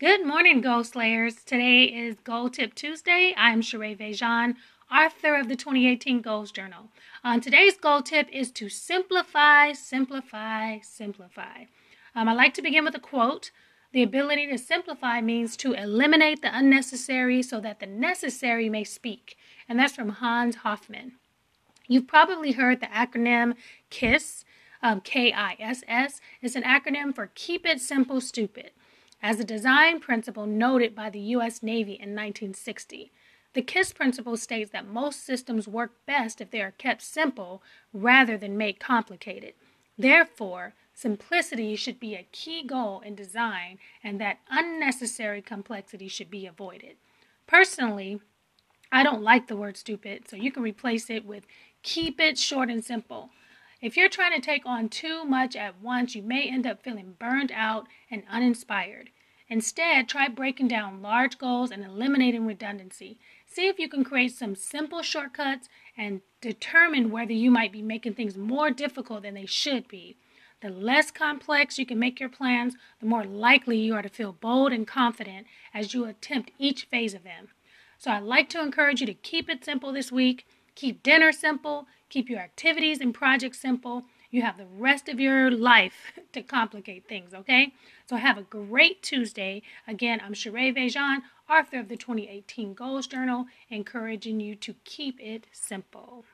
Good morning, Goal Slayers. Today is Goal Tip Tuesday. I'm Sheree Vejan, author of the 2018 Goals Journal. Um, today's goal tip is to simplify, simplify, simplify. Um, I like to begin with a quote. The ability to simplify means to eliminate the unnecessary so that the necessary may speak. And that's from Hans Hofmann. You've probably heard the acronym KISS. Um, K-I-S-S is an acronym for Keep It Simple Stupid, as a design principle noted by the U.S. Navy in 1960. The KISS principle states that most systems work best if they are kept simple rather than made complicated. Therefore, simplicity should be a key goal in design and that unnecessary complexity should be avoided. Personally, I don't like the word stupid, so you can replace it with keep it short and simple. If you're trying to take on too much at once, you may end up feeling burned out and uninspired. Instead, try breaking down large goals and eliminating redundancy. See if you can create some simple shortcuts and determine whether you might be making things more difficult than they should be. The less complex you can make your plans, the more likely you are to feel bold and confident as you attempt each phase of them. So I'd like to encourage you to keep it simple this week. Keep dinner simple, keep your activities and projects simple. You have the rest of your life to complicate things, okay? So have a great Tuesday. Again, I'm Sheree Vejan, author of the 2018 Goals Journal, encouraging you to keep it simple.